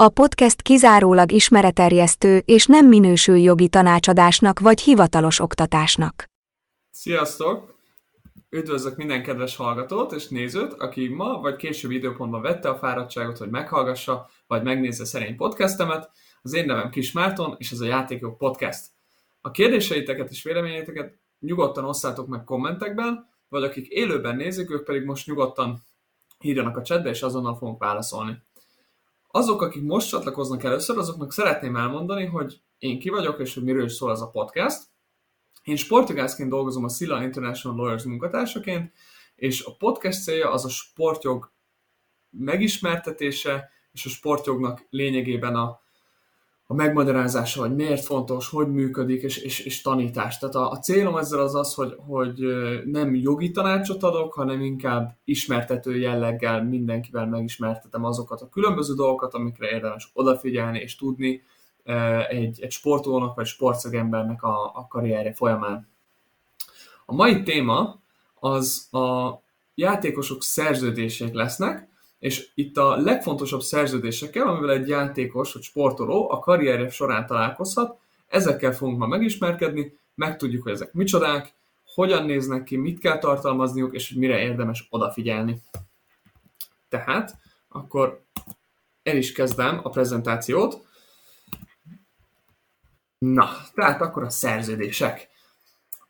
A podcast kizárólag ismereterjesztő és nem minősül jogi tanácsadásnak vagy hivatalos oktatásnak. Sziasztok! Üdvözlök minden kedves hallgatót és nézőt, aki ma vagy később időpontban vette a fáradtságot, hogy meghallgassa vagy megnézze szerény podcastemet. Az én nevem Kis Márton, és ez a Játékok Podcast. A kérdéseiteket és véleményeiteket nyugodtan osszátok meg kommentekben, vagy akik élőben nézik, ők pedig most nyugodtan írjanak a chatbe, és azonnal fogunk válaszolni. Azok, akik most csatlakoznak először, azoknak szeretném elmondani, hogy én ki vagyok, és hogy miről szól ez a podcast. Én sportjogászként dolgozom a Silla International Lawyers munkatársaként, és a podcast célja az a sportjog megismertetése, és a sportjognak lényegében a, a megmagyarázása, hogy miért fontos, hogy működik, és, és, és tanítás. Tehát a, a célom ezzel az az, hogy, hogy nem jogi tanácsot adok, hanem inkább ismertető jelleggel mindenkivel megismertetem azokat a különböző dolgokat, amikre érdemes odafigyelni és tudni egy, egy sportolónak vagy sportszegembernek a, a karrierje folyamán. A mai téma az a játékosok szerződések lesznek, és itt a legfontosabb szerződésekkel, amivel egy játékos vagy sportoló a karrierje során találkozhat, ezekkel fogunk ma megismerkedni, megtudjuk, hogy ezek micsodák, hogyan néznek ki, mit kell tartalmazniuk, és hogy mire érdemes odafigyelni. Tehát, akkor el is kezdem a prezentációt. Na, tehát akkor a szerződések.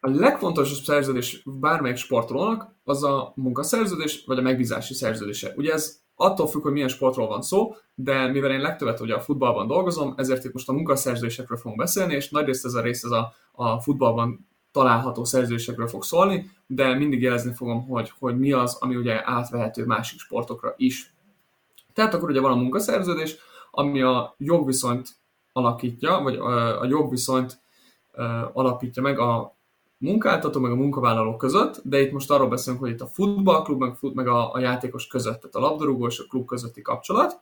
A legfontosabb szerződés bármelyik sportolónak az a munkaszerződés, vagy a megbízási szerződése. Ugye ez attól függ, hogy milyen sportról van szó, de mivel én legtöbbet ugye a futballban dolgozom, ezért itt most a munkaszerződésekről fogunk beszélni, és nagyrészt ez a rész ez a, a futballban található szerződésekről fog szólni, de mindig jelezni fogom, hogy, hogy mi az, ami ugye átvehető másik sportokra is. Tehát akkor ugye van a munkaszerződés, ami a jogviszonyt alakítja, vagy a jogviszonyt alapítja meg a munkáltató meg a munkavállaló között, de itt most arról beszélünk, hogy itt a futballklub meg, fut, meg a, a játékos között, tehát a labdarúgó és a klub közötti kapcsolat.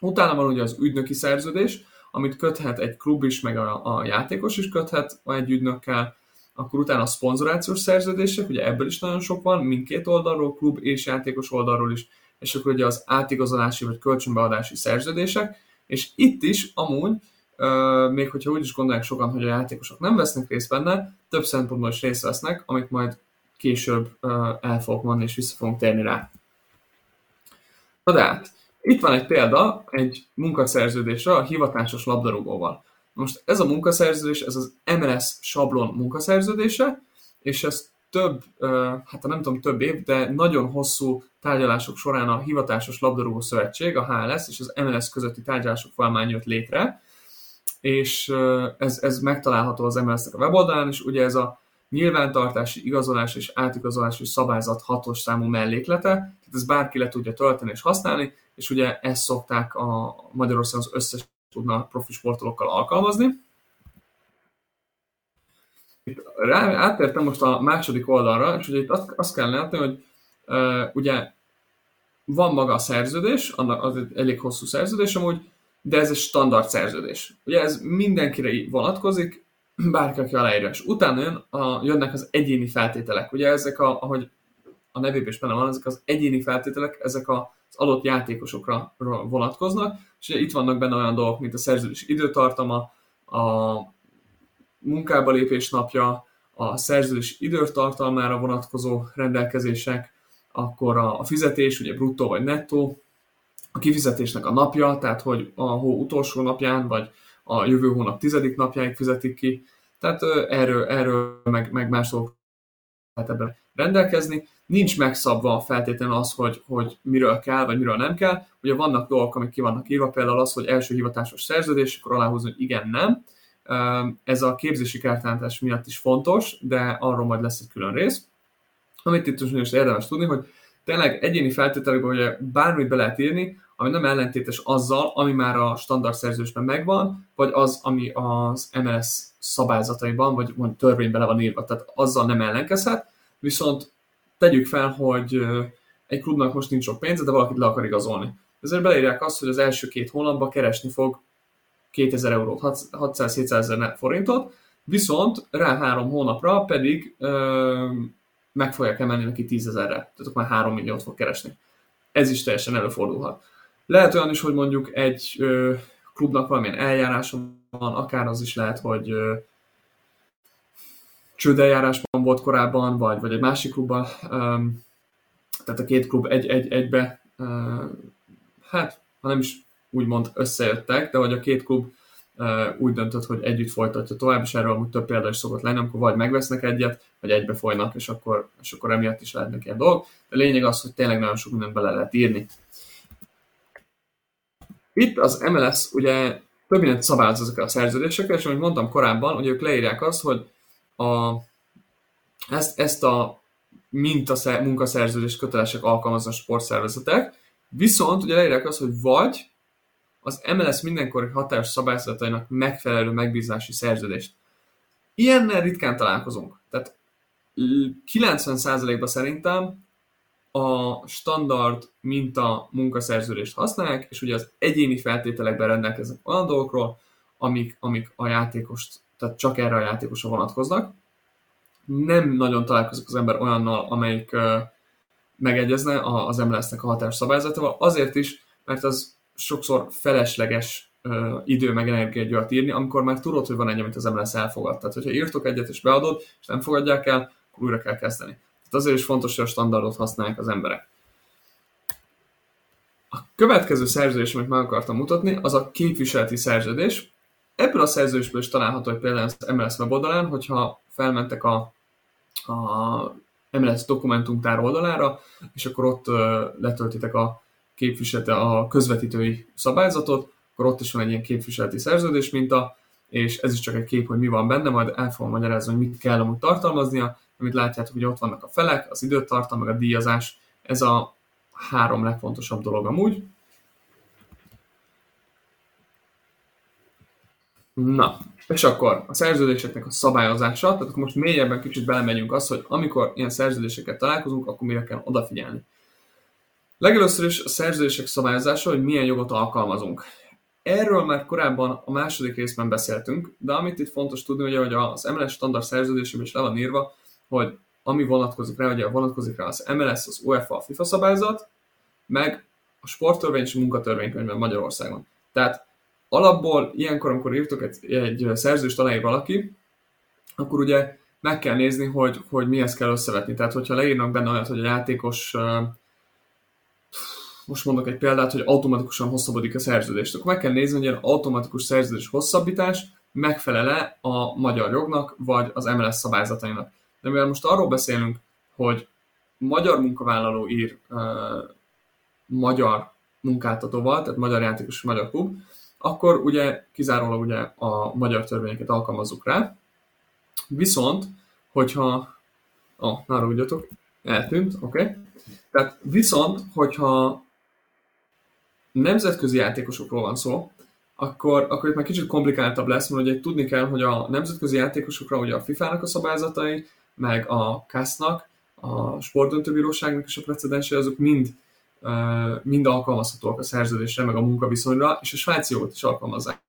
Utána van ugye az ügynöki szerződés, amit köthet egy klub is, meg a, a játékos is köthet egy ügynökkel, akkor utána a szponzorációs szerződések, ugye ebből is nagyon sok van, mindkét oldalról, klub és játékos oldalról is, és akkor ugye az átigazolási vagy kölcsönbeadási szerződések, és itt is amúgy, még hogyha úgy is gondolják sokan, hogy a játékosok nem vesznek részt benne, több szempontból is részt vesznek, amit majd később euh, el fogok mondani, és vissza fogunk térni rá. Na de hát, itt van egy példa egy munkaszerződésre a hivatásos labdarúgóval. Most ez a munkaszerződés, ez az MLS sablon munkaszerződése, és ez több, hát nem tudom több év, de nagyon hosszú tárgyalások során a Hivatásos Labdarúgó Szövetség, a HLS és az MLS közötti tárgyalások folyamán jött létre, és ez, ez megtalálható az MLS-nek a weboldalán, és ugye ez a nyilvántartási, igazolás és átigazolási szabályzat hatos számú melléklete, tehát ez bárki le tudja tölteni és használni, és ugye ezt szokták a Magyarországon az összes tudna profi sportolókkal alkalmazni. Itt rá, átértem most a második oldalra, és ugye itt azt, azt kell látni, hogy uh, ugye van maga a szerződés, annak az egy elég hosszú szerződés amúgy, de ez egy standard szerződés. Ugye ez mindenkire vonatkozik, bárki, aki aláírja. És utána jön a, jönnek az egyéni feltételek. Ugye ezek, a, ahogy a nevében is benne van, ezek az egyéni feltételek, ezek az adott játékosokra vonatkoznak, és ugye itt vannak benne olyan dolgok, mint a szerződés időtartama, a munkába lépés napja, a szerződés időtartalmára vonatkozó rendelkezések, akkor a, a fizetés, ugye bruttó vagy nettó, a kifizetésnek a napja, tehát hogy a hó utolsó napján, vagy a jövő hónap tizedik napjáig fizetik ki, tehát erről, erről meg, meg más lehet ebben rendelkezni. Nincs megszabva feltétlenül az, hogy, hogy miről kell, vagy miről nem kell. Ugye vannak dolgok, amik ki vannak írva, például az, hogy első hivatásos szerződés, akkor aláhúzni, hogy igen, nem. Ez a képzési kártányítás miatt is fontos, de arról majd lesz egy külön rész. Amit itt is érdemes tudni, hogy tényleg egyéni feltételekben ugye bármit be lehet írni, ami nem ellentétes azzal, ami már a standard szerződésben megvan, vagy az, ami az MLS szabályzataiban, vagy mondjuk törvényben le van írva, tehát azzal nem ellenkezhet, viszont tegyük fel, hogy egy klubnak most nincs sok pénze, de valakit le akar igazolni. Ezért beleírják azt, hogy az első két hónapban keresni fog 2000 eurót, 600-700 ezer forintot, viszont rá három hónapra pedig ö, meg fogják emelni neki 10 ezerre, tehát akkor már 3 milliót fog keresni. Ez is teljesen előfordulhat. Lehet olyan is, hogy mondjuk egy ö, klubnak valamilyen eljárása van, akár az is lehet, hogy ö, csődeljárásban volt korábban, vagy, vagy egy másik klubban, ö, tehát a két klub egy, egy, egybe, hát ha nem is úgymond összejöttek, de hogy a két klub úgy döntött, hogy együtt folytatja tovább, és erről amúgy több példa is szokott lenni, amikor vagy megvesznek egyet, vagy egybe folynak, és akkor, és akkor emiatt is lehetnek ilyen dolgok. De lényeg az, hogy tényleg nagyon sok mindent bele lehet írni. Itt az MLS ugye több mindent szabályoz ezekkel a szerződésekkel, és ahogy mondtam korábban, hogy ők leírják azt, hogy a, ezt, ezt a minta munkaszerződést kötelesek alkalmazni a sportszervezetek, viszont ugye leírják azt, hogy vagy az MLS mindenkori hatályos szabályzatainak megfelelő megbízási szerződést. Ilyennel ritkán találkozunk. Tehát 90%-ban szerintem a standard minta munkaszerződést használják, és ugye az egyéni feltételekben rendelkeznek olyan dolgokról, amik, amik a játékost, tehát csak erre a játékosra vonatkoznak. Nem nagyon találkozik az ember olyannal, amelyik uh, megegyezne az MLS-nek a határos szabályzatával, azért is, mert az sokszor felesleges idő meg energiát írni, amikor már tudod, hogy van egy, amit az MLS elfogad. Tehát, hogyha írtok egyet és beadod, és nem fogadják el, akkor újra kell kezdeni. Azért is fontos, hogy a standardot használják az emberek. A következő szerződés, amit meg akartam mutatni, az a képviseleti szerződés. Ebből a szerződésből is található, hogy például az MLS weboldalán, hogyha felmentek a, a MLS dokumentumtár oldalára, és akkor ott letöltitek a képviselte a közvetítői szabályzatot, akkor ott is van egy ilyen képviseleti szerződés minta, és ez is csak egy kép, hogy mi van benne, majd el fogom magyarázni, hogy mit kell amúgy tartalmaznia, amit látjátok, hogy ott vannak a felek, az időtartam, meg a díjazás, ez a három legfontosabb dolog amúgy. Na, és akkor a szerződéseknek a szabályozása, tehát akkor most mélyebben kicsit belemegyünk az, hogy amikor ilyen szerződéseket találkozunk, akkor mire kell odafigyelni. Legelőször is a szerződések szabályozása, hogy milyen jogot alkalmazunk. erről már korábban a második részben beszéltünk, de amit itt fontos tudni, ugye, hogy az MLS standard szerződésében is le van írva, hogy ami vonatkozik rá, ugye vonatkozik rá az MLS, az UEFA, a FIFA szabályzat, meg a sporttörvény és a munkatörvénykönyvben Magyarországon. Tehát alapból ilyenkor, amikor írtok egy, egy szerzőst aláír valaki, akkor ugye meg kell nézni, hogy, hogy mihez kell összevetni. Tehát, hogyha leírnak benne olyat, hogy a játékos most mondok egy példát, hogy automatikusan hosszabbodik a szerződést, akkor meg kell nézni, hogy egy automatikus szerződés hosszabbítás megfelele a magyar jognak, vagy az MLS szabályzatainak. De mivel most arról beszélünk, hogy magyar munkavállaló ír uh, magyar munkáltatóval, tehát magyar játékos, magyar klub, akkor ugye kizárólag ugye a magyar törvényeket alkalmazzuk rá. Viszont, hogyha... Ah, ne rúgjatok, eltűnt, oké. Okay. Tehát viszont, hogyha nemzetközi játékosokról van szó, akkor, akkor itt már kicsit komplikáltabb lesz, mert ugye tudni kell, hogy a nemzetközi játékosokra ugye a FIFA-nak a szabályzatai, meg a CAS-nak, a sportdöntőbíróságnak is a precedensei, azok mind, mind alkalmazhatóak a szerződésre, meg a munkaviszonyra, és a svájci jogot is alkalmazzák.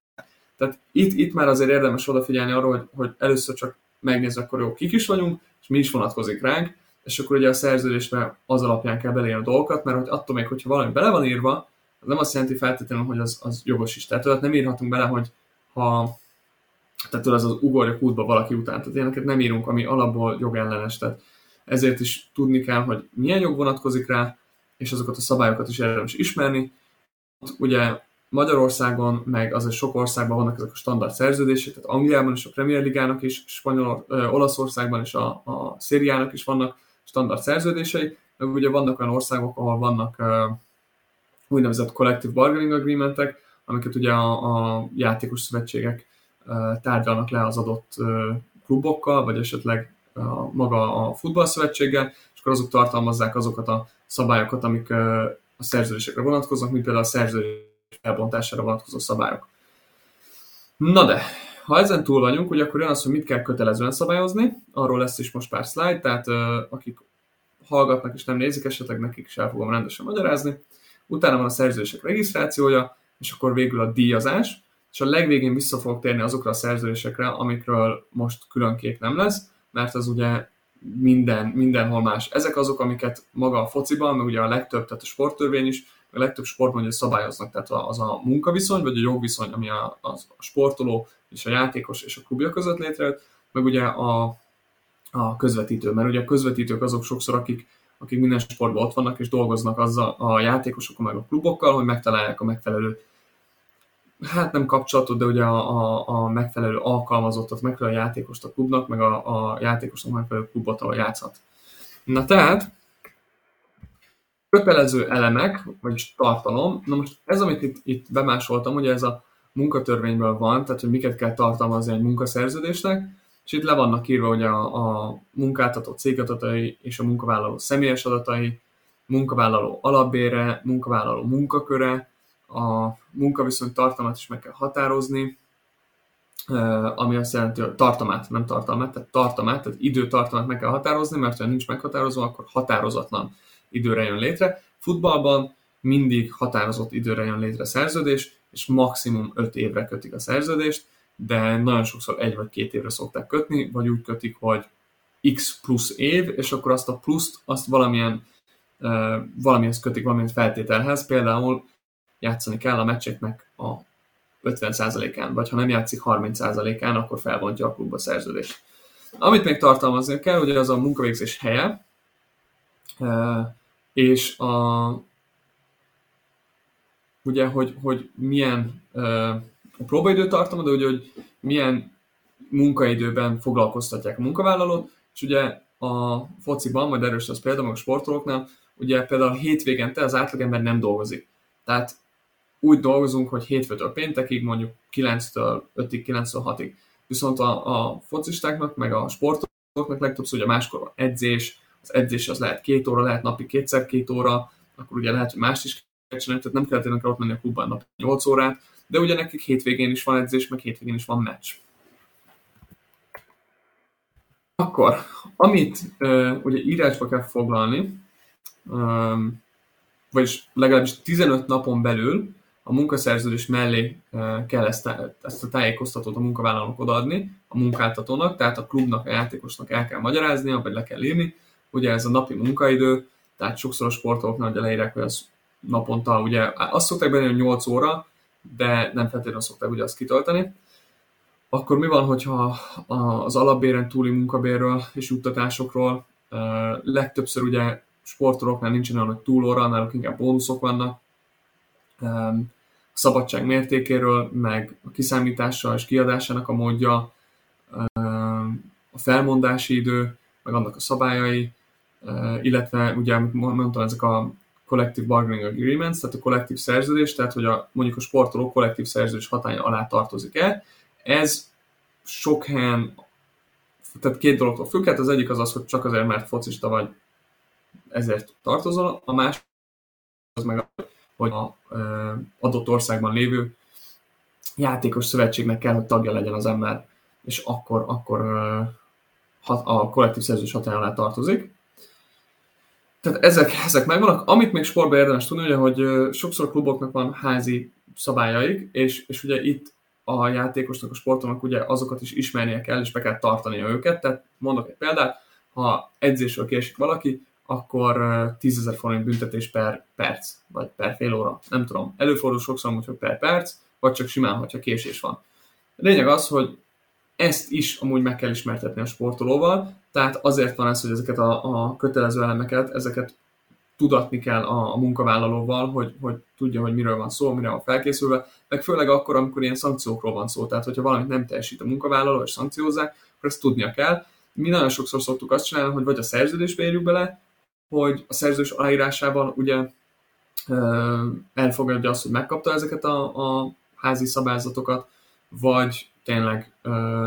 Tehát itt, itt már azért érdemes odafigyelni arra, hogy, hogy először csak megnézzük, akkor jó, kik is vagyunk, és mi is vonatkozik ránk, és akkor ugye a szerződésbe az alapján kell beleírni a dolgokat, mert hogy attól még, hogyha valami bele van írva, az nem azt jelenti feltétlenül, hogy az, az jogos is. Tehát tudod, nem írhatunk bele, hogy ha tehát az az ugorja kútba valaki után. Tehát ilyeneket nem írunk, ami alapból jogellenes. Tehát ezért is tudni kell, hogy milyen jog vonatkozik rá, és azokat a szabályokat is érdemes ismerni. Ugye Magyarországon, meg azért sok országban vannak ezek a standard szerződések, tehát Angliában is a Premier Ligának is, Spanyol, ö, Olaszországban is a, a Szériának is vannak standard szerződései, meg ugye vannak olyan országok, ahol vannak ö, úgynevezett collective bargaining agreementek, amiket ugye a, a játékos szövetségek tárgyalnak le az adott klubokkal, vagy esetleg maga a futballszövetséggel, és akkor azok tartalmazzák azokat a szabályokat, amik a szerződésekre vonatkoznak, mint például a szerződés elbontására vonatkozó szabályok. Na de, ha ezen túl vagyunk, ugye akkor jön az, hogy mit kell kötelezően szabályozni, arról lesz is most pár slide, tehát akik hallgatnak és nem nézik, esetleg nekik is el fogom rendesen magyarázni. Utána van a szerződések regisztrációja, és akkor végül a díjazás, és a legvégén vissza fogok térni azokra a szerződésekre, amikről most külön kép nem lesz, mert az ugye minden, mindenhol más. Ezek azok, amiket maga a fociban, meg ugye a legtöbb, tehát a sporttörvény is, a legtöbb sportban ugye szabályoznak, tehát az a munkaviszony, vagy a jogviszony, ami a, a sportoló és a játékos és a klubja között létrejött, meg ugye a, a közvetítő, mert ugye a közvetítők azok sokszor, akik akik minden sportban ott vannak, és dolgoznak azzal a játékosok, meg a klubokkal, hogy megtalálják a megfelelő hát nem kapcsolatot, de ugye a, a, a megfelelő alkalmazottat, megfelelő játékost a klubnak, meg a, a játékosnak megfelelő klubot, ahol játszhat. Na tehát, kötelező elemek, vagyis tartalom, na most ez, amit itt, itt bemásoltam, ugye ez a munkatörvényből van, tehát hogy miket kell tartalmazni egy munkaszerződésnek, és itt le vannak írva, hogy a, a munkáltató cégadatai és a munkavállaló személyes adatai, munkavállaló alapbére, munkavállaló munkaköre, a munkaviszony tartalmat is meg kell határozni, ami azt jelenti, hogy tartalmát, nem tartalmát, tehát tartalmát, tehát időtartalmát meg kell határozni, mert ha nincs meghatározva, akkor határozatlan időre jön létre. Futballban mindig határozott időre jön létre szerződés, és maximum 5 évre kötik a szerződést, de nagyon sokszor egy vagy két évre szokták kötni, vagy úgy kötik, hogy x plusz év, és akkor azt a pluszt, azt valamilyen valamihez kötik, valamilyen feltételhez, például játszani kell a meccseknek a 50%-án, vagy ha nem játszik 30%-án, akkor felbontja a klubba szerződést. Amit még tartalmazni kell, ugye az a munkavégzés helye, és a, ugye, hogy, hogy milyen a próbaidőtartama, de ugye, hogy milyen munkaidőben foglalkoztatják a munkavállalót, és ugye a fociban, majd erős az például, a sportolóknál, ugye például hétvégente az átlagember nem dolgozik. Tehát úgy dolgozunk, hogy hétfőtől péntekig, mondjuk 9-től 5-ig, 9-től 6-ig. Viszont a, a focistáknak, meg a sportolóknak legtöbbször ugye máskor van edzés, az edzés az lehet két óra, lehet napi kétszer két óra, akkor ugye lehet, hogy mást is kell csinálni, tehát nem kell tényleg ott menni a klubban napi 8 órát, de ugye nekik hétvégén is van edzés, meg hétvégén is van meccs. Akkor, amit uh, ugye írásba kell foglalni, um, vagyis legalábbis 15 napon belül, a munkaszerződés mellé kell ezt, ezt a tájékoztatót a munkavállalónak odaadni, a munkáltatónak, tehát a klubnak, a játékosnak el kell magyaráznia, vagy le kell írni. Ugye ez a napi munkaidő, tehát sokszor a sportolóknál ugye leírják, hogy az naponta, ugye azt szokták benne, hogy 8 óra, de nem feltétlenül szokták ugye azt kitölteni. Akkor mi van, hogyha az alapbéren túli munkabérről és juttatásokról legtöbbször ugye sportolóknál nincsen olyan, hogy túlóra, náluk inkább bónuszok vannak, szabadság mértékéről, meg a kiszámítása és kiadásának a módja, a felmondási idő, meg annak a szabályai, illetve ugye, amit mondtam, ezek a collective bargaining agreements, tehát a kollektív szerződés, tehát hogy a, mondjuk a sportoló kollektív szerződés hatája alá tartozik-e. Ez sok helyen, tehát két dologtól függ, hát az egyik az az, hogy csak azért, mert focista vagy, ezért tartozol, a másik az meg, hogy a adott országban lévő játékos szövetségnek kell, hogy tagja legyen az ember, és akkor, akkor a kollektív szerződés hatája alá tartozik. Tehát ezek, ezek megvannak. Amit még sportban érdemes tudni, ugye, hogy sokszor kluboknak van házi szabályaik, és, és ugye itt a játékosnak, a sportolnak ugye azokat is ismernie kell, és be kell tartania őket. Tehát mondok egy példát, ha edzésről késik valaki, akkor 10 ezer forint büntetés per perc, vagy per fél óra, nem tudom. Előfordul sokszor, hogy per perc, vagy csak simán, hogyha késés van. Lényeg az, hogy ezt is amúgy meg kell ismertetni a sportolóval, tehát azért van ez, hogy ezeket a, a kötelező elemeket, ezeket tudatni kell a, a munkavállalóval, hogy, hogy tudja, hogy miről van szó, mire van felkészülve, meg főleg akkor, amikor ilyen szankciókról van szó. Tehát, hogyha valamit nem teljesít a munkavállaló, és szankciózzák, akkor ezt tudnia kell. Mi nagyon sokszor szoktuk azt csinálni, hogy vagy a szerződésbe írjuk bele, hogy a szerződés aláírásában ugye elfogadja azt, hogy megkapta ezeket a, a házi szabályzatokat, vagy tényleg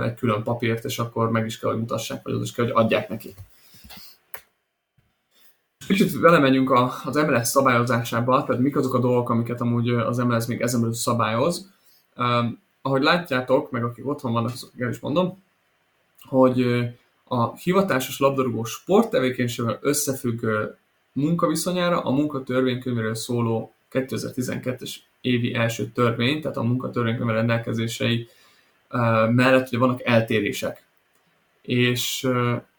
egy külön papírt, és akkor meg is kell, hogy mutassák, vagy az is kell, hogy adják neki. Kicsit vele megyünk az MLS szabályozásába, tehát mik azok a dolgok, amiket amúgy az MLS még ezen belül szabályoz. ahogy látjátok, meg akik otthon vannak, azok el is mondom, hogy a hivatásos labdarúgó sporttevékenységvel összefüggő munkaviszonyára a munkatörvénykönyvéről szóló 2012-es évi első törvény, tehát a munkatörvénykönyv rendelkezései mellett ugye vannak eltérések. És,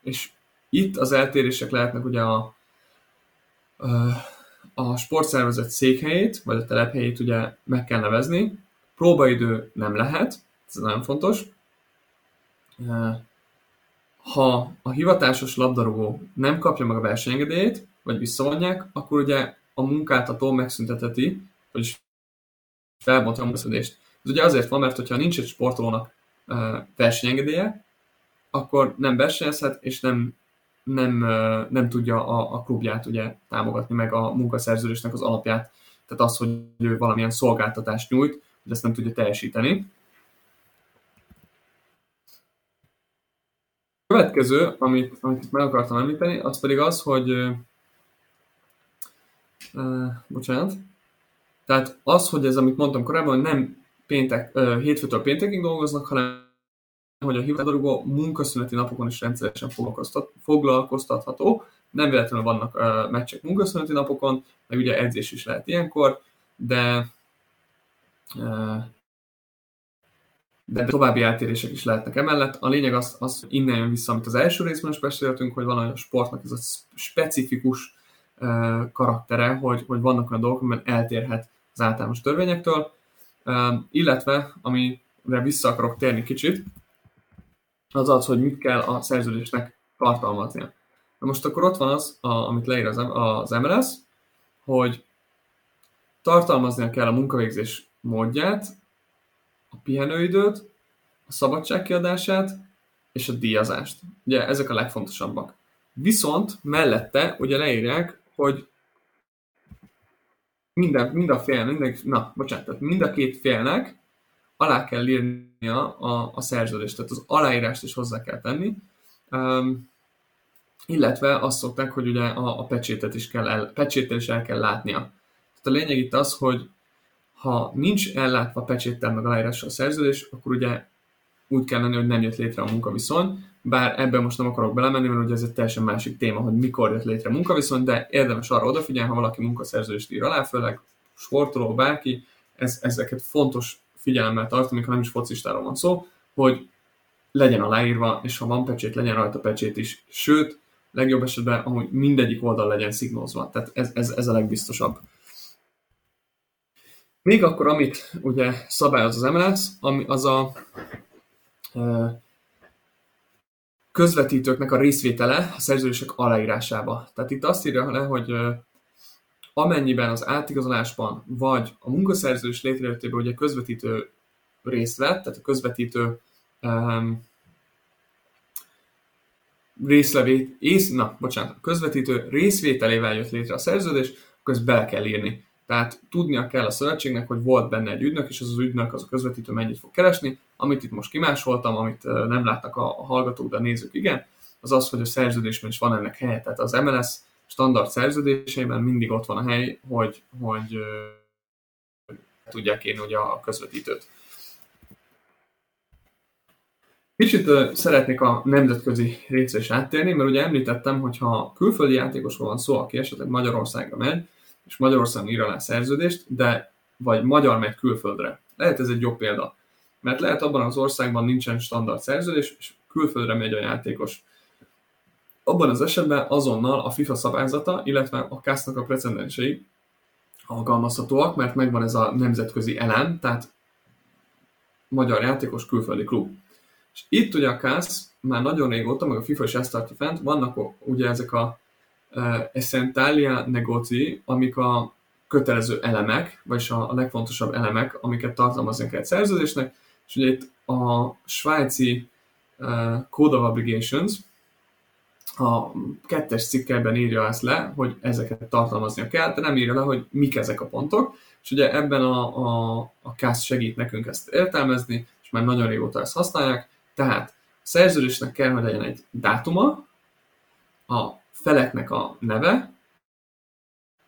és itt az eltérések lehetnek ugye a, a sportszervezet székhelyét, vagy a telephelyét ugye meg kell nevezni, próbaidő nem lehet, ez nagyon fontos, ha a hivatásos labdarúgó nem kapja meg a versenyengedélyét, vagy visszavonják, akkor ugye a munkáltató megszünteteti, vagyis felbontja a munkaszedést. Ez ugye azért van, mert hogyha nincs egy sportolónak versenyengedélye, akkor nem versenyezhet, és nem, nem, nem tudja a, a klubját ugye támogatni, meg a munkaszerződésnek az alapját. Tehát az, hogy ő valamilyen szolgáltatást nyújt, hogy ezt nem tudja teljesíteni. Következő, amit, amit meg akartam említeni, az pedig az, hogy uh, bocsánat, tehát az, hogy ez, amit mondtam korábban, hogy nem péntek, uh, hétfőtől péntekig dolgoznak, hanem hogy a hivatalúgó munkaszüneti napokon is rendszeresen foglalkoztat, foglalkoztatható. Nem véletlenül vannak uh, meccsek munkaszüneti napokon, meg ugye edzés is lehet ilyenkor, de uh, de további eltérések is lehetnek emellett. A lényeg az, az innen jön vissza, amit az első részben is beszéltünk, hogy valami a sportnak ez a specifikus uh, karaktere, hogy, hogy vannak olyan dolgok, amiben eltérhet az általános törvényektől, uh, illetve, amire vissza akarok térni kicsit, az az, hogy mit kell a szerződésnek tartalmaznia. Na most akkor ott van az, a, amit leír az, az MLS, hogy tartalmaznia kell a munkavégzés módját, a pihenőidőt, a szabadságkiadását és a díjazást. Ugye ezek a legfontosabbak. Viszont mellette ugye leírják, hogy minden, mind a fél, minden, na, bocsánat, tehát mind a két félnek alá kell írnia a, a szerződést, tehát az aláírást is hozzá kell tenni, um, illetve azt szokták, hogy ugye a, a pecsétet is kell el, pecséttel is el kell látnia. Tehát a lényeg itt az, hogy ha nincs ellátva pecséttel meg aláírással a szerződés, akkor ugye úgy kell lenni, hogy nem jött létre a munkaviszony, bár ebben most nem akarok belemenni, mert ugye ez egy teljesen másik téma, hogy mikor jött létre a munkaviszony, de érdemes arra odafigyelni, ha valaki munkaszerződést ír alá, főleg sportoló, bárki, ez, ezeket fontos figyelemmel tartani, ha nem is focistáról van szó, hogy legyen aláírva, és ha van pecsét, legyen rajta pecsét is. Sőt, legjobb esetben amúgy mindegyik oldal legyen szignózva. Tehát ez, ez, ez a legbiztosabb. Még akkor, amit ugye szabályoz az MLS, ami az a közvetítőknek a részvétele a szerződések aláírásába. Tehát itt azt írja le, hogy amennyiben az átigazolásban vagy a munkaszerződés létrejöttében ugye közvetítő részt vett, tehát a közvetítő um, részlevét, ész, na, bocsánat, a közvetítő részvételével jött létre a szerződés, akkor ezt bele kell írni. Tehát tudnia kell a szövetségnek, hogy volt benne egy ügynök, és az az ügynök, az a közvetítő mennyit fog keresni. Amit itt most kimásoltam, amit nem látnak a hallgatók, de a nézők igen, az az, hogy a szerződésben is van ennek helye. Tehát az MLS standard szerződéseiben mindig ott van a hely, hogy, hogy tudják írni ugye a közvetítőt. Kicsit uh, szeretnék a nemzetközi részre is áttérni, mert ugye említettem, hogy ha külföldi játékosról van szó, aki esetleg Magyarországra megy, és Magyarországon ír alá szerződést, de vagy magyar megy külföldre. Lehet ez egy jobb példa. Mert lehet abban az országban nincsen standard szerződés, és külföldre megy a játékos. Abban az esetben azonnal a FIFA szabályzata, illetve a casz a precedensei alkalmazhatóak, mert megvan ez a nemzetközi elem, tehát magyar játékos külföldi klub. És itt ugye a KASZ már nagyon régóta, meg a FIFA is ezt tartja fent, vannak ugye ezek a essentalia negoci, amik a kötelező elemek, vagyis a, legfontosabb elemek, amiket tartalmazni kell egy szerződésnek, és ugye itt a svájci Code of Obligations, a kettes cikkeben írja ezt le, hogy ezeket tartalmaznia kell, de nem írja le, hogy mik ezek a pontok, és ugye ebben a, a, a KASZ segít nekünk ezt értelmezni, és már nagyon régóta ezt használják, tehát a szerződésnek kell, hogy legyen egy dátuma, a feleknek a neve,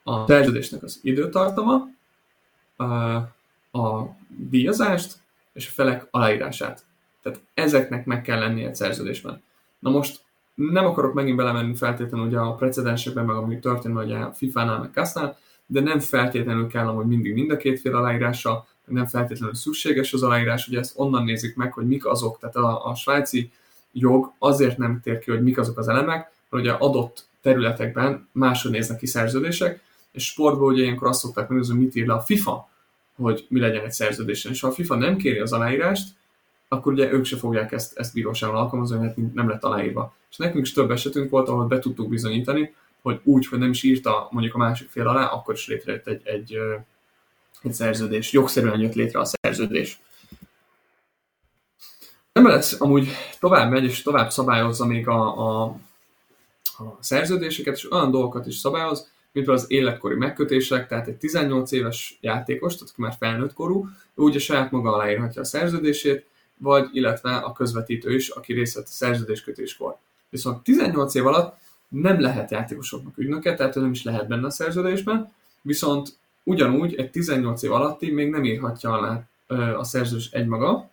a szerződésnek az időtartama, a, a díjazást és a felek aláírását. Tehát ezeknek meg kell lennie egy szerződésben. Na most nem akarok megint belemenni feltétlenül ugye a precedensekben, meg ami történik ugye a FIFA-nál, meg Kasznál, de nem feltétlenül kell hogy mindig mind a két fél aláírása, nem feltétlenül szükséges az aláírás, ugye ezt onnan nézik meg, hogy mik azok, tehát a, a svájci jog azért nem tér ki, hogy mik azok az elemek, mert ugye adott területekben máshogy néznek ki szerződések, és sportban ugye ilyenkor azt szokták megnézni, mit ír le a FIFA, hogy mi legyen egy szerződésen. És ha a FIFA nem kéri az aláírást, akkor ugye ők se fogják ezt, ezt bíróságon alkalmazni, mert nem lett aláírva. És nekünk is több esetünk volt, ahol be tudtuk bizonyítani, hogy úgy, hogy nem is írta mondjuk a másik fél alá, akkor is létrejött egy, egy, egy szerződés. Jogszerűen jött létre a szerződés. lesz, amúgy tovább megy és tovább szabályozza még a, a, a szerződéseket, és olyan dolgokat is szabályoz, mint az életkori megkötések, tehát egy 18 éves játékos, tehát aki már felnőtt korú, ő ugye saját maga aláírhatja a szerződését, vagy illetve a közvetítő is, aki részt vett a szerződéskötéskor. Viszont 18 év alatt nem lehet játékosoknak ügynöke, tehát nem is lehet benne a szerződésben, viszont ugyanúgy egy 18 év alatti még nem írhatja alá a szerződés egymaga,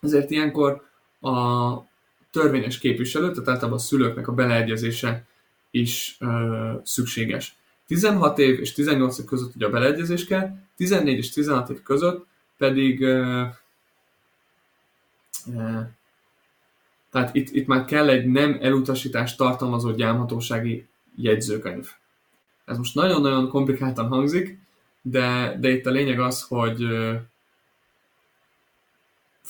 ezért ilyenkor a törvényes képviselő, tehát általában a szülőknek a beleegyezése is ö, szükséges. 16 év és 18 év között ugye a beleegyezés kell, 14 és 16 év között pedig ö, ö, tehát itt, itt már kell egy nem elutasítást tartalmazó gyámhatósági jegyzőkönyv. Ez most nagyon-nagyon komplikáltan hangzik, de, de itt a lényeg az, hogy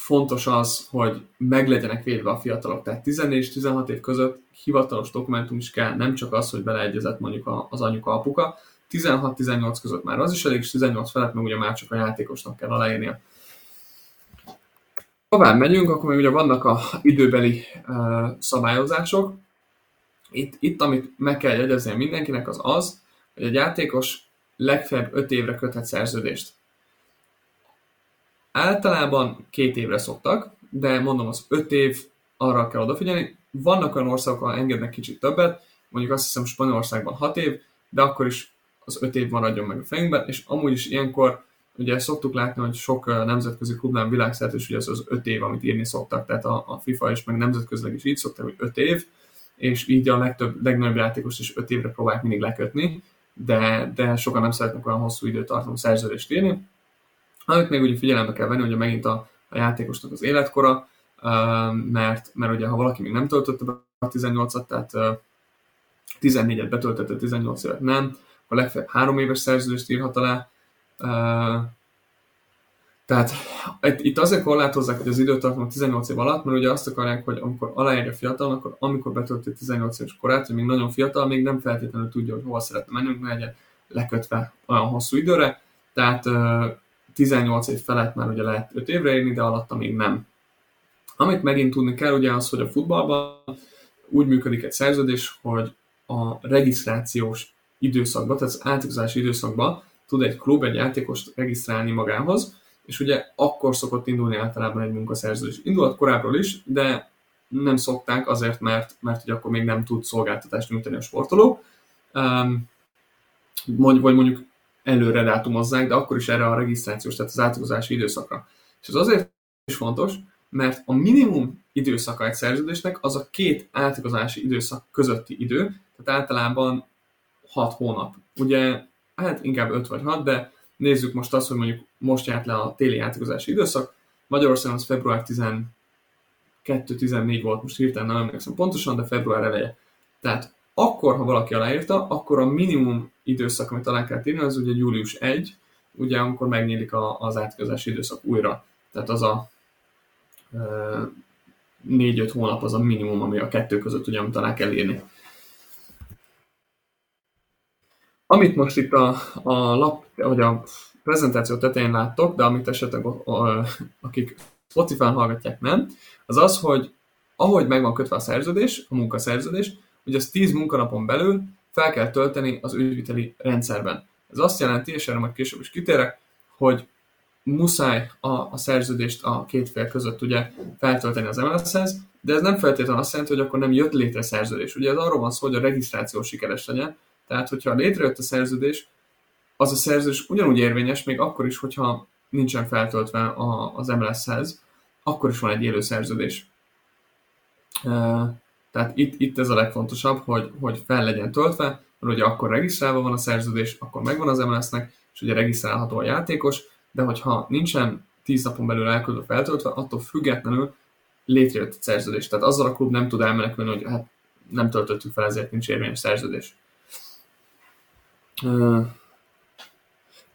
fontos az, hogy meg legyenek védve a fiatalok. Tehát 14 és 16 év között hivatalos dokumentum is kell, nem csak az, hogy beleegyezett mondjuk az anyuka apuka. 16-18 között már az is elég, és 18 felett meg ugye már csak a játékosnak kell aláírnia. Tovább megyünk, akkor még ugye vannak a időbeli uh, szabályozások. Itt, itt, amit meg kell jegyezni mindenkinek, az az, hogy egy játékos legfeljebb 5 évre köthet szerződést. Általában két évre szoktak, de mondom, az 5 év arra kell odafigyelni. Vannak olyan országok, ahol engednek kicsit többet, mondjuk azt hiszem Spanyolországban 6 év, de akkor is az 5 év maradjon meg a fejünkben, és amúgy is ilyenkor ugye szoktuk látni, hogy sok nemzetközi klubnál világszerte is ugye az az 5 év, amit írni szoktak, tehát a, a FIFA is, meg nemzetközileg is így szoktak, hogy 5 év, és így a legtöbb, legnagyobb játékos is 5 évre próbálják mindig lekötni, de, de sokan nem szeretnek olyan hosszú időtartamú szerződést írni. Amit még ugye figyelembe kell venni, hogy megint a, a játékosnak az életkora, mert, mert ugye ha valaki még nem töltötte be a 18-at, tehát 14-et betöltette, 18 évet nem, akkor legfeljebb három éves szerződést írhat alá. Tehát itt azért korlátozzák, hogy az időtartam 18 év alatt, mert ugye azt akarják, hogy amikor aláírja fiatal, akkor amikor betölti 18 éves korát, hogy még nagyon fiatal, még nem feltétlenül tudja, hogy hol szeretne menni, mert legyen lekötve olyan hosszú időre, tehát 18 év felett már ugye lehet 5 évre érni, de alatta még nem. Amit megint tudni kell, ugye az, hogy a futballban úgy működik egy szerződés, hogy a regisztrációs időszakban, tehát az átigazási időszakban tud egy klub egy játékost regisztrálni magához, és ugye akkor szokott indulni általában egy munkaszerződés. Indulhat korábbról is, de nem szokták azért, mert, mert ugye akkor még nem tud szolgáltatást nyújtani a sportoló, um, vagy mondjuk előre dátumozzák, de akkor is erre a regisztrációs, tehát az átigazási időszakra. És ez azért is fontos, mert a minimum időszaka egy szerződésnek az a két átigazási időszak közötti idő, tehát általában 6 hónap. Ugye, hát inkább 5 vagy 6, de nézzük most azt, hogy mondjuk most járt le a téli átigazási időszak, Magyarországon az február 12-14 volt, most hirtelen nem emlékszem pontosan, de február eleje. Tehát akkor, ha valaki aláírta, akkor a minimum időszak, amit alá kell írni, az ugye július 1, ugye amikor megnyílik az átközási időszak újra. Tehát az a 4-5 hónap az a minimum, ami a kettő között ugye, amit alá kell írni. Amit most itt a, a lap, vagy a prezentáció tetején láttok, de amit esetleg a, a, akik Spotify-n hallgatják nem, az az, hogy ahogy meg van kötve a szerződés, a munkaszerződés, hogy az 10 munkanapon belül fel kell tölteni az ügyviteli rendszerben. Ez azt jelenti, és erre majd később is kitérek, hogy muszáj a, a szerződést a két fél között ugye feltölteni az MLS-hez, de ez nem feltétlenül azt jelenti, hogy akkor nem jött létre szerződés. Ugye ez arról van szó, hogy a regisztráció sikeres legyen, tehát hogyha létrejött a szerződés, az a szerződés ugyanúgy érvényes, még akkor is, hogyha nincsen feltöltve a, az MLS-hez, akkor is van egy élő szerződés. Tehát itt, itt ez a legfontosabb, hogy, hogy fel legyen töltve, mert ugye akkor regisztrálva van a szerződés, akkor megvan az MLS-nek, és ugye regisztrálható a játékos, de hogyha nincsen 10 napon belül elküldve feltöltve, attól függetlenül létrejött a szerződés. Tehát azzal a klub nem tud elmenekülni, hogy hát nem töltöttük fel, ezért nincs érvényes szerződés.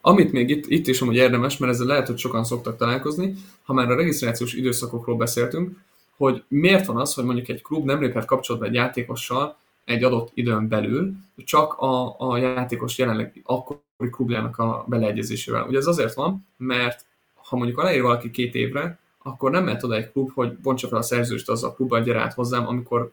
Amit még itt, itt is amúgy érdemes, mert ezzel lehet, hogy sokan szoktak találkozni, ha már a regisztrációs időszakokról beszéltünk, hogy miért van az, hogy mondjuk egy klub nem léphet kapcsolatba egy játékossal egy adott időn belül, csak a, a játékos jelenleg akkori klubjának a beleegyezésével. Ugye ez azért van, mert ha mondjuk aláír valaki két évre, akkor nem mehet oda egy klub, hogy bontsa fel a szerződést az a klubban, gyere át hozzám, amikor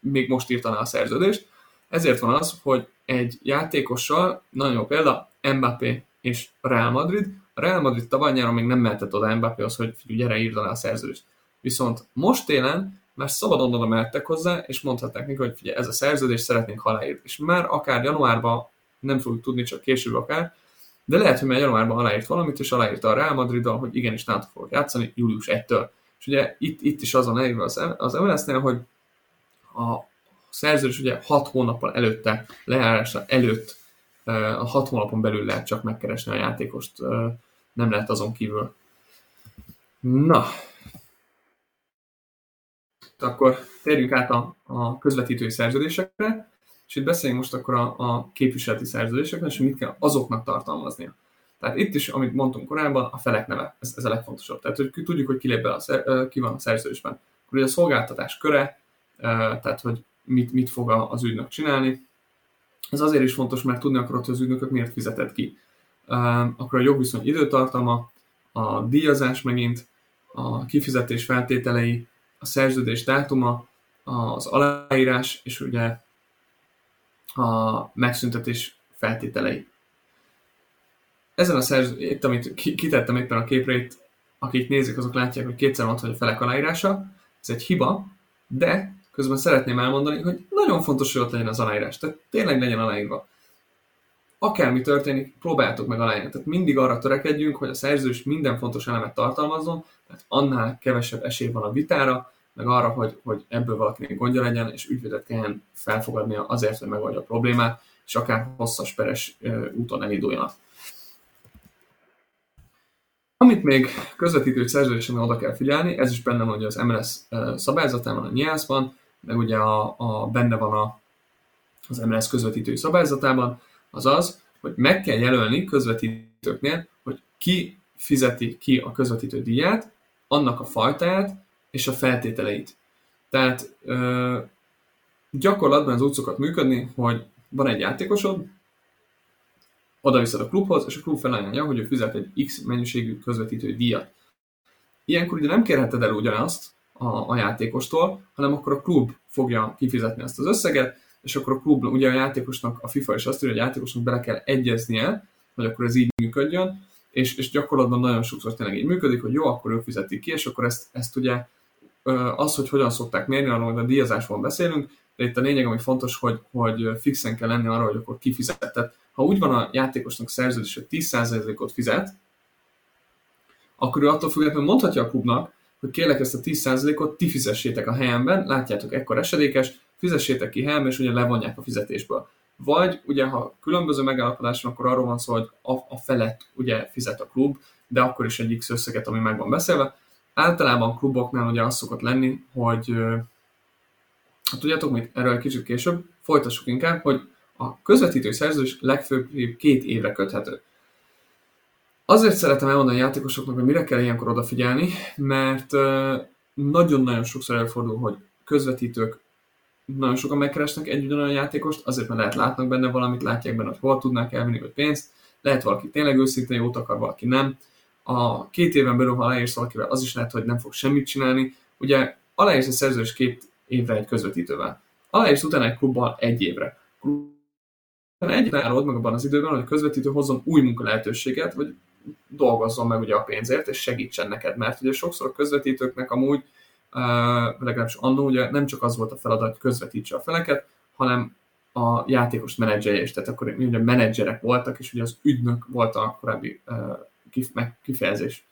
még most írtaná a szerződést. Ezért van az, hogy egy játékossal, nagyon jó példa, Mbappé és Real Madrid. A Real Madrid tavaly nyáron még nem mehetett oda Mbappéhoz, hogy figyelj, gyere, írd alá a szerződést. Viszont most télen már szabadon oda mehettek hozzá, és mondhatták neki, hogy figyelj, ez a szerződés szeretnénk aláírni. És már akár januárban, nem fogjuk tudni, csak később akár, de lehet, hogy már januárban aláírt valamit, és aláírta a Real madrid hogy igenis nálatok fogok játszani július 1-től. És ugye itt, itt is azon elírva az, az MLS-nél, hogy a szerződés ugye 6 hónappal előtte, lejárása előtt, a 6 hónapon belül lehet csak megkeresni a játékost, nem lehet azon kívül. Na, akkor térjünk át a, a közvetítői szerződésekre, és itt beszéljünk most akkor a, a képviseleti szerződésekre, és mit kell azoknak tartalmaznia. Tehát itt is, amit mondtunk korábban, a felek neve, ez, ez a legfontosabb. Tehát, hogy tudjuk, hogy ki lép be a szer, ki van a szerződésben. Akkor ugye a szolgáltatás köre, tehát, hogy mit, mit fog az ügynök csinálni. Ez azért is fontos, mert tudni akarod, hogy az ügynököt miért fizetett ki. Akkor a jogviszony időtartama, a díjazás megint, a kifizetés feltételei, a szerződés dátuma, az aláírás és ugye a megszüntetés feltételei. Ezen a szerződés, itt amit kitettem éppen a képre, itt, akik nézik, azok látják, hogy kétszer van, hogy a felek aláírása. Ez egy hiba, de közben szeretném elmondani, hogy nagyon fontos, hogy ott legyen az aláírás. Tehát tényleg legyen aláírva. Akármi történik, próbáljátok meg aláírni. Tehát mindig arra törekedjünk, hogy a szerződés minden fontos elemet tartalmazzon, tehát annál kevesebb esély van a vitára, meg arra, hogy, hogy ebből valakinek gondja legyen, és ügyvédet kelljen felfogadnia azért, hogy megoldja a problémát, és akár hosszas peres úton elinduljanak. Amit még közvetítő szerződésen oda kell figyelni, ez is benne van ugye az MLS szabályzatában, a NIAS-ban, meg ugye a, a, benne van a, az MLS közvetítői szabályzatában, az az, hogy meg kell jelölni közvetítőknél, hogy ki fizeti ki a közvetítő díját, annak a fajtáját és a feltételeit. Tehát ö, gyakorlatban az úgy szokott működni, hogy van egy játékosod, oda viszed a klubhoz, és a klub felajánlja, hogy ő fizet egy X mennyiségű közvetítő díjat. Ilyenkor ugye nem kérheted el ugyanazt a, a játékostól, hanem akkor a klub fogja kifizetni ezt az összeget, és akkor a klub, ugye a játékosnak, a FIFA is azt írja, hogy a játékosnak bele kell egyeznie, hogy akkor ez így működjön, és, és gyakorlatban nagyon sokszor tényleg így működik, hogy jó, akkor ők fizetik ki, és akkor ezt, ezt ugye az, hogy hogyan szokták mérni, arról hogy a díjazásban beszélünk, de itt a lényeg, ami fontos, hogy, hogy fixen kell lenni arra, hogy akkor kifizetett. Ha úgy van a játékosnak szerződés, hogy 10%-ot fizet, akkor ő attól függetlenül mondhatja a klubnak, hogy kérlek ezt a 10%-ot, ti fizessétek a helyemben, látjátok, ekkor esedékes, fizessétek ki helyemben, és ugye levonják a fizetésből. Vagy ugye, ha különböző megállapodás van, akkor arról van szó, hogy a, a felett ugye fizet a klub, de akkor is egy X összeget, ami meg van beszélve. Általában kluboknál ugye az szokott lenni, hogy hát tudjátok mit, erről egy kicsit később, folytassuk inkább, hogy a közvetítő szerződés legfőbb két évre köthető. Azért szeretem elmondani a játékosoknak, hogy mire kell ilyenkor odafigyelni, mert nagyon-nagyon sokszor előfordul, hogy közvetítők nagyon sokan megkeresnek egy ugyanolyan játékost, azért mert lehet látnak benne valamit, látják benne, hogy hol tudnák elvinni, vagy pénzt, lehet valaki tényleg őszintén jót akar, valaki nem. A két éven belül, ha aláírsz valakivel, az is lehet, hogy nem fog semmit csinálni. Ugye aláírsz egy szerződés két évre egy közvetítővel. Aláírsz utána egy klubban egy évre. Egy nálod meg abban az időben, hogy a közvetítő hozzon új munka lehetőséget, vagy dolgozzon meg ugye a pénzért, és segítsen neked, mert ugye sokszor a közvetítőknek amúgy uh, legalábbis annó ugye nem csak az volt a feladat, hogy közvetítse a feleket, hanem a játékos menedzserje is, tehát akkor ugye menedzserek voltak, és ugye az ügynök volt a korábbi kifejezés.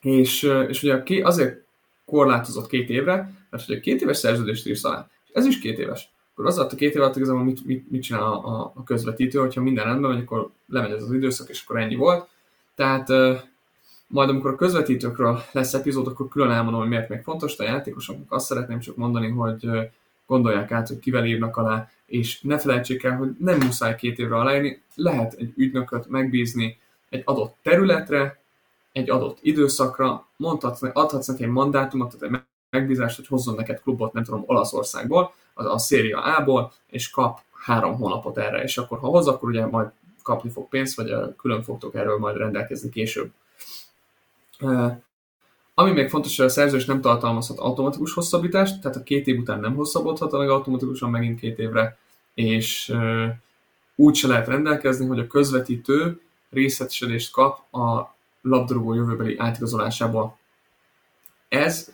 És, és ugye azért korlátozott két évre, mert hogy a két éves szerződést írsz alá, és ez is két éves, akkor az alatt a két év alatt igazából mit, mit, mit csinál a, a, a közvetítő, hogyha minden rendben van, akkor lemegy ez az időszak, és akkor ennyi volt. Tehát majd amikor a közvetítőkről lesz epizód, akkor külön elmondom, hogy miért még fontos, de a játékosoknak azt szeretném csak mondani, hogy gondolják át, hogy kivel írnak alá, és ne felejtsék el, hogy nem muszáj két évre aláírni, lehet egy ügynököt megbízni egy adott területre, egy adott időszakra, mondhatsz, adhatsz neki egy mandátumot, tehát egy megbízást, hogy hozzon neked klubot, nem tudom, Olaszországból, a, a Széria A-ból, és kap három hónapot erre, és akkor ha hoz, akkor ugye majd kapni fog pénzt, vagy külön fogtok erről majd rendelkezni később. Ami még fontos, hogy a szerződés nem tartalmazhat automatikus hosszabbítást, tehát a két év után nem hosszabbodhat meg automatikusan megint két évre, és úgy se lehet rendelkezni, hogy a közvetítő részesedést kap a labdarúgó jövőbeli átigazolásából. Ez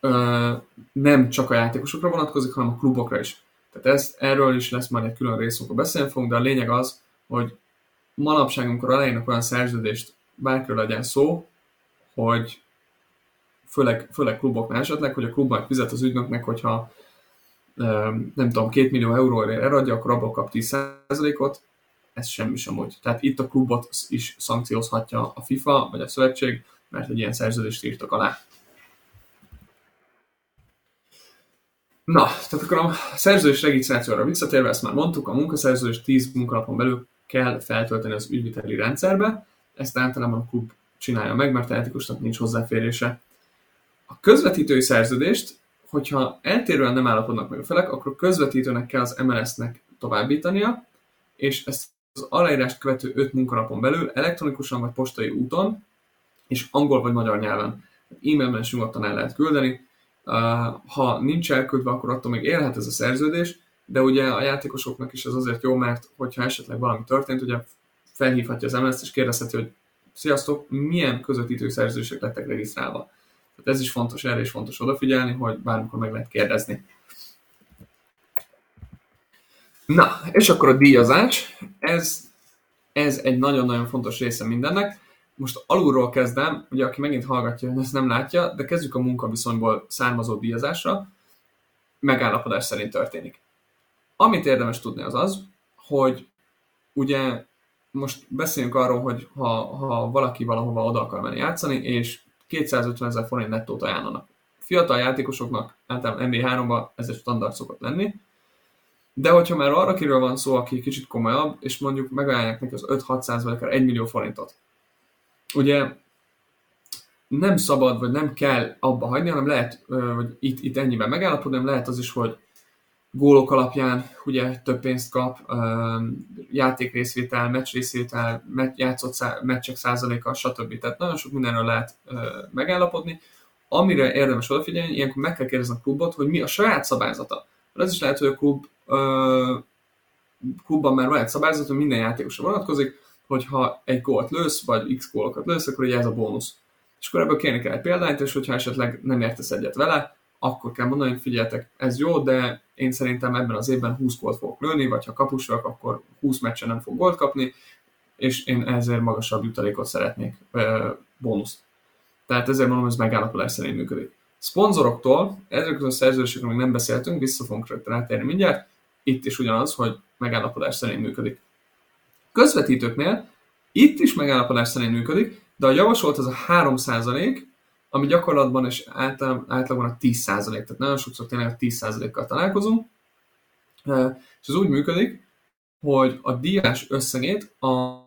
ö, nem csak a játékosokra vonatkozik, hanem a klubokra is. Tehát ez, erről is lesz majd egy külön rész, amikor beszélni fogunk, de a lényeg az, hogy manapság, amikor aláírnak olyan szerződést, bárkiről legyen szó, hogy főleg, főleg kluboknál esetleg, hogy a klub majd fizet az ügynöknek, hogyha nem tudom, két millió euróért eladja, akkor abból kap 10%-ot, ez semmi sem úgy. Tehát itt a klubot is szankciózhatja a FIFA vagy a szövetség, mert egy ilyen szerződést írtak alá. Na, tehát akkor a szerződés regisztrációra visszatérve, ezt már mondtuk, a munkaszerződés 10 munkanapon belül kell feltölteni az ügyviteli rendszerbe, ezt általában a klub csinálja meg, mert a játékosnak nincs hozzáférése. A közvetítői szerződést, hogyha eltérően nem állapodnak meg a felek, akkor a közvetítőnek kell az MLS-nek továbbítania, és ezt az aláírást követő 5 munkanapon belül elektronikusan vagy postai úton, és angol vagy magyar nyelven. E-mailben is nyugodtan el lehet küldeni. Ha nincs elküldve, akkor attól még élhet ez a szerződés, de ugye a játékosoknak is ez azért jó, mert hogyha esetleg valami történt, ugye felhívhatja az MLS-t és kérdezheti, hogy sziasztok, milyen közvetítő szerződések lettek regisztrálva. Tehát ez is fontos, erre is fontos odafigyelni, hogy bármikor meg lehet kérdezni. Na, és akkor a díjazás. Ez, ez egy nagyon-nagyon fontos része mindennek. Most alulról kezdem, ugye aki megint hallgatja, ezt nem látja, de kezdjük a munkaviszonyból származó díjazásra. Megállapodás szerint történik. Amit érdemes tudni az az, hogy ugye most beszéljünk arról, hogy ha, ha valaki valahova oda akar menni játszani, és 250 ezer forint nettót ajánlanak. Fiatal játékosoknak általában NBA3-ban ez egy standard szokott lenni, de hogyha már arra kiről van szó, aki kicsit komolyabb, és mondjuk megajánlják neki az 5-600 vagy akár 1 millió forintot. Ugye nem szabad, vagy nem kell abba hagyni, hanem lehet, hogy itt, itt ennyiben megállapodni, hanem lehet az is, hogy gólok alapján ugye több pénzt kap, játékrészvétel, meccsrészvétel, játszott szá- meccsek százaléka, stb. Tehát nagyon sok mindenről lehet megállapodni. Amire érdemes odafigyelni, ilyenkor meg kell kérdezni a klubot, hogy mi a saját szabályzata. Mert ez is lehet, hogy a klub, klubban már van egy szabályzat, hogy minden játékosra vonatkozik, hogyha egy gólt lősz, vagy x gólokat lősz, akkor ugye ez a bónusz. És akkor ebből kérni kell egy példányt, és hogyha esetleg nem értesz egyet vele, akkor kell mondani, hogy figyeljetek, ez jó, de én szerintem ebben az évben 20 gólt fogok lőni, vagy ha kapus vagyok, akkor 20 meccsen nem fog gólt kapni, és én ezért magasabb jutalékot szeretnék, bónuszt. Tehát ezért mondom, ez megállapodás szerint működik. Szponzoroktól, ezekről a szerződésekről még nem beszéltünk, vissza fogunk rögtön átérni mindjárt, itt is ugyanaz, hogy megállapodás szerint működik. Közvetítőknél itt is megállapodás szerint működik, de a javasolt az a 3% ami gyakorlatban és által, átlagban a 10 tehát nagyon sokszor tényleg a 10 kal találkozunk, és ez úgy működik, hogy a díjás összegét a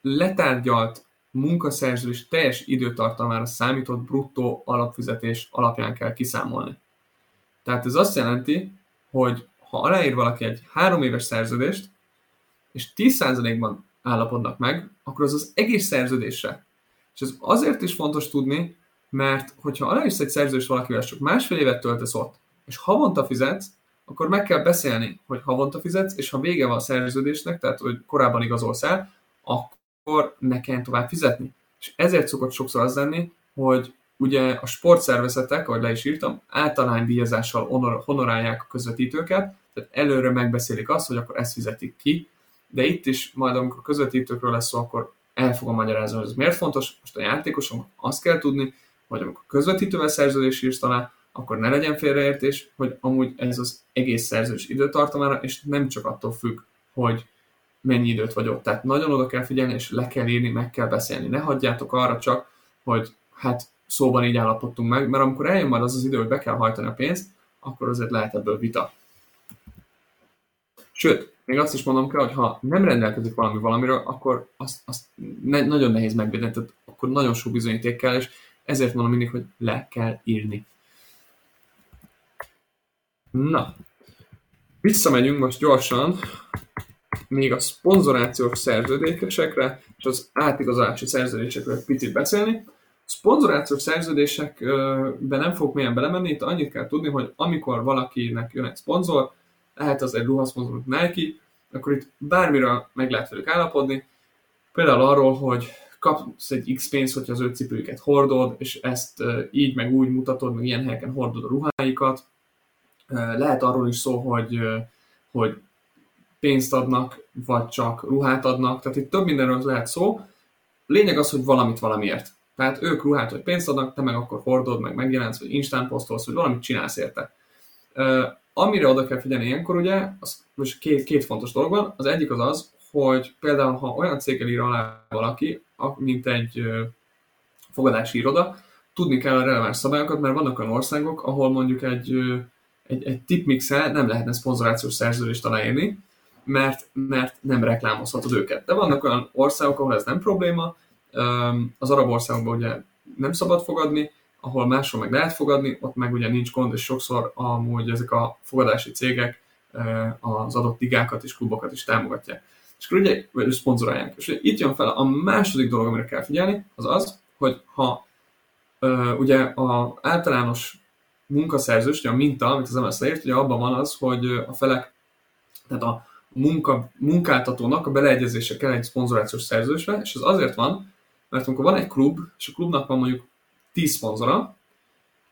letárgyalt munkaszerződés teljes időtartamára számított bruttó alapfizetés alapján kell kiszámolni. Tehát ez azt jelenti, hogy ha aláír valaki egy három éves szerződést, és 10%-ban állapodnak meg, akkor az az egész szerződésre. És ez azért is fontos tudni, mert hogyha aláírsz egy szerződést valakivel, csak másfél évet töltesz ott, és havonta fizetsz, akkor meg kell beszélni, hogy havonta fizetsz, és ha vége van a szerződésnek, tehát hogy korábban igazolsz el, akkor ne kelljen tovább fizetni. És ezért szokott sokszor az lenni, hogy ugye a sportszervezetek, ahogy le is írtam, díjazással honor, honorálják a közvetítőket, tehát előre megbeszélik azt, hogy akkor ezt fizetik ki, de itt is majd amikor közvetítőkről lesz szó, akkor el fogom magyarázni, hogy ez miért fontos. Most a játékosom azt kell tudni, hogy amikor közvetítővel szerződés írsz alá, akkor ne legyen félreértés, hogy amúgy ez az egész szerződés időtartamára, és nem csak attól függ, hogy mennyi időt vagy ott. Tehát nagyon oda kell figyelni, és le kell írni, meg kell beszélni. Ne hagyjátok arra csak, hogy hát szóban így állapodtunk meg, mert amikor eljön már az az idő, hogy be kell hajtani a pénzt, akkor azért lehet ebből vita. Sőt, még azt is mondom kell, hogy ha nem rendelkezik valami valamiről, akkor azt, azt ne, nagyon nehéz megvédeni, tehát akkor nagyon sok bizonyíték kell, és ezért mondom mindig, hogy le kell írni. Na, visszamegyünk most gyorsan még a szponzorációs szerződésekre és az átigazolási szerződésekről picit beszélni. Szponzorációs szerződésekben nem fogok mélyen belemenni, itt annyit kell tudni, hogy amikor valakinek jön egy szponzor, lehet az egy ruhaszponzor Nike, akkor itt bármiről meg lehet velük állapodni. Például arról, hogy kapsz egy X pénzt, hogyha az ő cipőjüket hordod, és ezt így meg úgy mutatod, meg ilyen helyeken hordod a ruháikat. Lehet arról is szó, hogy, hogy pénzt adnak, vagy csak ruhát adnak, tehát itt több mindenről lehet szó. Lényeg az, hogy valamit valamiért. Tehát ők ruhát vagy pénzt adnak, te meg akkor hordod, meg megjelensz, vagy instán posztolsz, vagy valamit csinálsz érte. Amire oda kell figyelni ilyenkor, ugye, az, most két, két fontos dolog van. Az egyik az az, hogy például, ha olyan céggel ír alá valaki, mint egy fogadási iroda, tudni kell a releváns szabályokat, mert vannak olyan országok, ahol mondjuk egy, egy, egy tipmixel nem lehetne szponzorációs szerződést aláírni, mert, mert nem reklámozhatod őket. De vannak olyan országok, ahol ez nem probléma, az arab országokban ugye nem szabad fogadni, ahol máshol meg lehet fogadni, ott meg ugye nincs gond, és sokszor amúgy ezek a fogadási cégek az adott ligákat és klubokat is támogatják. És akkor ugye, vagy szponzorálják. És ugye itt jön fel a második dolog, amire kell figyelni, az az, hogy ha ugye a általános munkaszerzős, ugye a minta, amit az MLS leírt, ugye abban van az, hogy a felek, tehát a munka, munkáltatónak a beleegyezése kell egy szponzorációs szerződésre, és ez azért van, mert amikor van egy klub, és a klubnak van mondjuk 10 szponzora,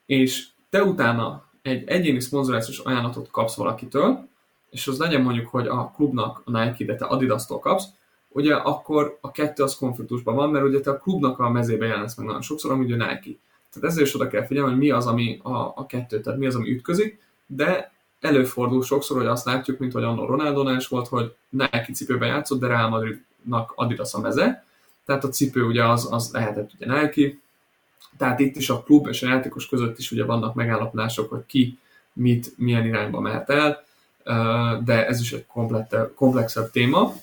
és te utána egy egyéni szponzorációs ajánlatot kapsz valakitől, és az legyen mondjuk, hogy a klubnak a Nike, de te Adidas-tól kapsz, ugye akkor a kettő az konfliktusban van, mert ugye te a klubnak a mezébe jelensz meg nagyon sokszor, ami ugye Nike. Tehát ezért is oda kell figyelni, hogy mi az, ami a, a kettő, tehát mi az, ami ütközik, de előfordul sokszor, hogy azt látjuk, mint hogy annó Ronaldo is volt, hogy Nike cipőben játszott, de Real Madrid Nike-nak Adidas a meze, tehát a cipő ugye az, az lehetett ugye Nike, tehát itt is a klub és a játékos között is ugye vannak megállapodások, hogy ki mit, milyen irányba mehet el, de ez is egy komplexebb téma.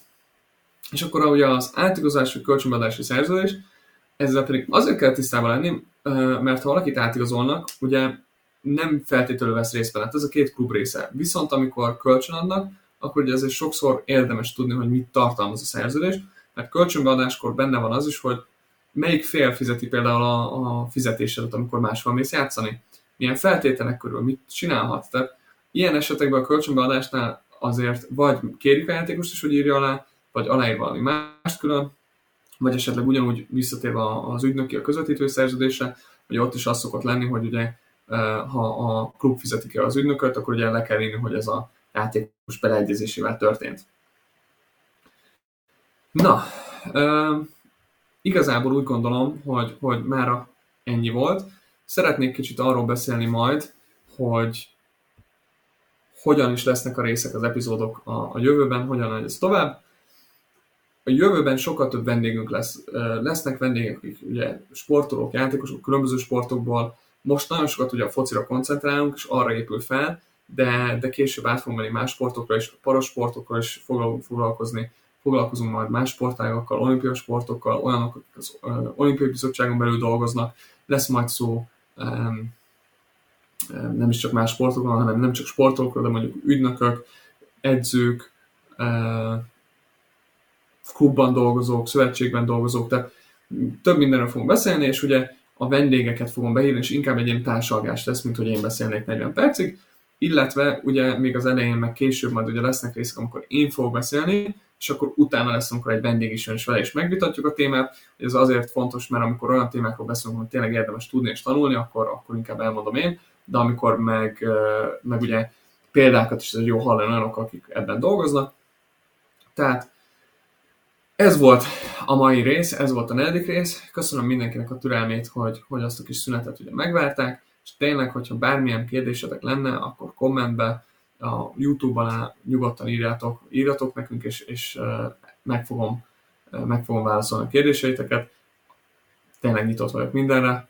És akkor ugye az átigazolási kölcsönbeadási szerződés, ezzel pedig azért kell tisztában lenni, mert ha valakit átigazolnak, ugye nem feltétlenül vesz részt benne. Hát ez a két klub része. Viszont amikor kölcsön adnak, akkor ugye ezért sokszor érdemes tudni, hogy mit tartalmaz a szerződés, mert kölcsönbeadáskor benne van az is, hogy melyik fél fizeti például a, a fizetésedet, amikor máshol mész játszani. Milyen feltételek körül, mit csinálhatsz. Tehát ilyen esetekben a kölcsönbeadásnál azért vagy kérik a játékost is, hogy írja alá, vagy aláír valami mást külön, vagy esetleg ugyanúgy visszatérve az ügynöki a közvetítő szerződésre, hogy ott is az szokott lenni, hogy ugye ha a klub fizeti ki az ügynököt, akkor ugye le kell írni, hogy ez a játékos beleegyezésével történt. Na, igazából úgy gondolom, hogy, hogy már ennyi volt. Szeretnék kicsit arról beszélni majd, hogy hogyan is lesznek a részek, az epizódok a, a jövőben, hogyan megy ez tovább. A jövőben sokkal több vendégünk lesz. Lesznek vendégek, akik ugye sportolók, játékosok, különböző sportokból. Most nagyon sokat ugye a focira koncentrálunk, és arra épül fel, de, de később át fogunk menni más sportokra és parasportokra is foglalkozni. Foglalkozunk majd más sportágakkal, olimpiai sportokkal, olyanok, akik az olimpiai bizottságon belül dolgoznak, lesz majd szó um, nem is csak más sportokról, hanem nem csak sportolókról, de mondjuk ügynökök, edzők, uh, klubban dolgozók, szövetségben dolgozók, tehát több mindenről fogunk beszélni, és ugye a vendégeket fogom behívni, és inkább egy ilyen társalgás lesz, mint hogy én beszélnék 40 percig, illetve ugye még az elején, meg később majd ugye lesznek részek, amikor én fogok beszélni, és akkor utána lesz, amikor egy vendég is jön, és vele is megvitatjuk a témát. Ez azért fontos, mert amikor olyan témákról beszélünk, hogy tényleg érdemes tudni és tanulni, akkor, akkor inkább elmondom én, de amikor meg, meg ugye példákat is ez jó hallani olyanok, akik ebben dolgoznak. Tehát ez volt a mai rész, ez volt a negyedik rész. Köszönöm mindenkinek a türelmét, hogy, hogy azt a kis szünetet ugye megvárták, és tényleg, hogyha bármilyen kérdésetek lenne, akkor kommentbe, a YouTube alá nyugodtan írjátok, írjatok nekünk, és, és meg, fogom, meg fogom válaszolni a kérdéseiteket. Tényleg nyitott vagyok mindenre.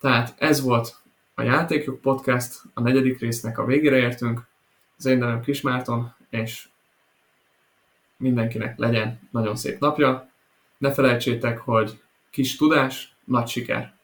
Tehát ez volt a Játékjog Podcast, a negyedik résznek a végére értünk. Az én nevem Kismárton, és mindenkinek legyen nagyon szép napja. Ne felejtsétek, hogy kis tudás, nagy siker.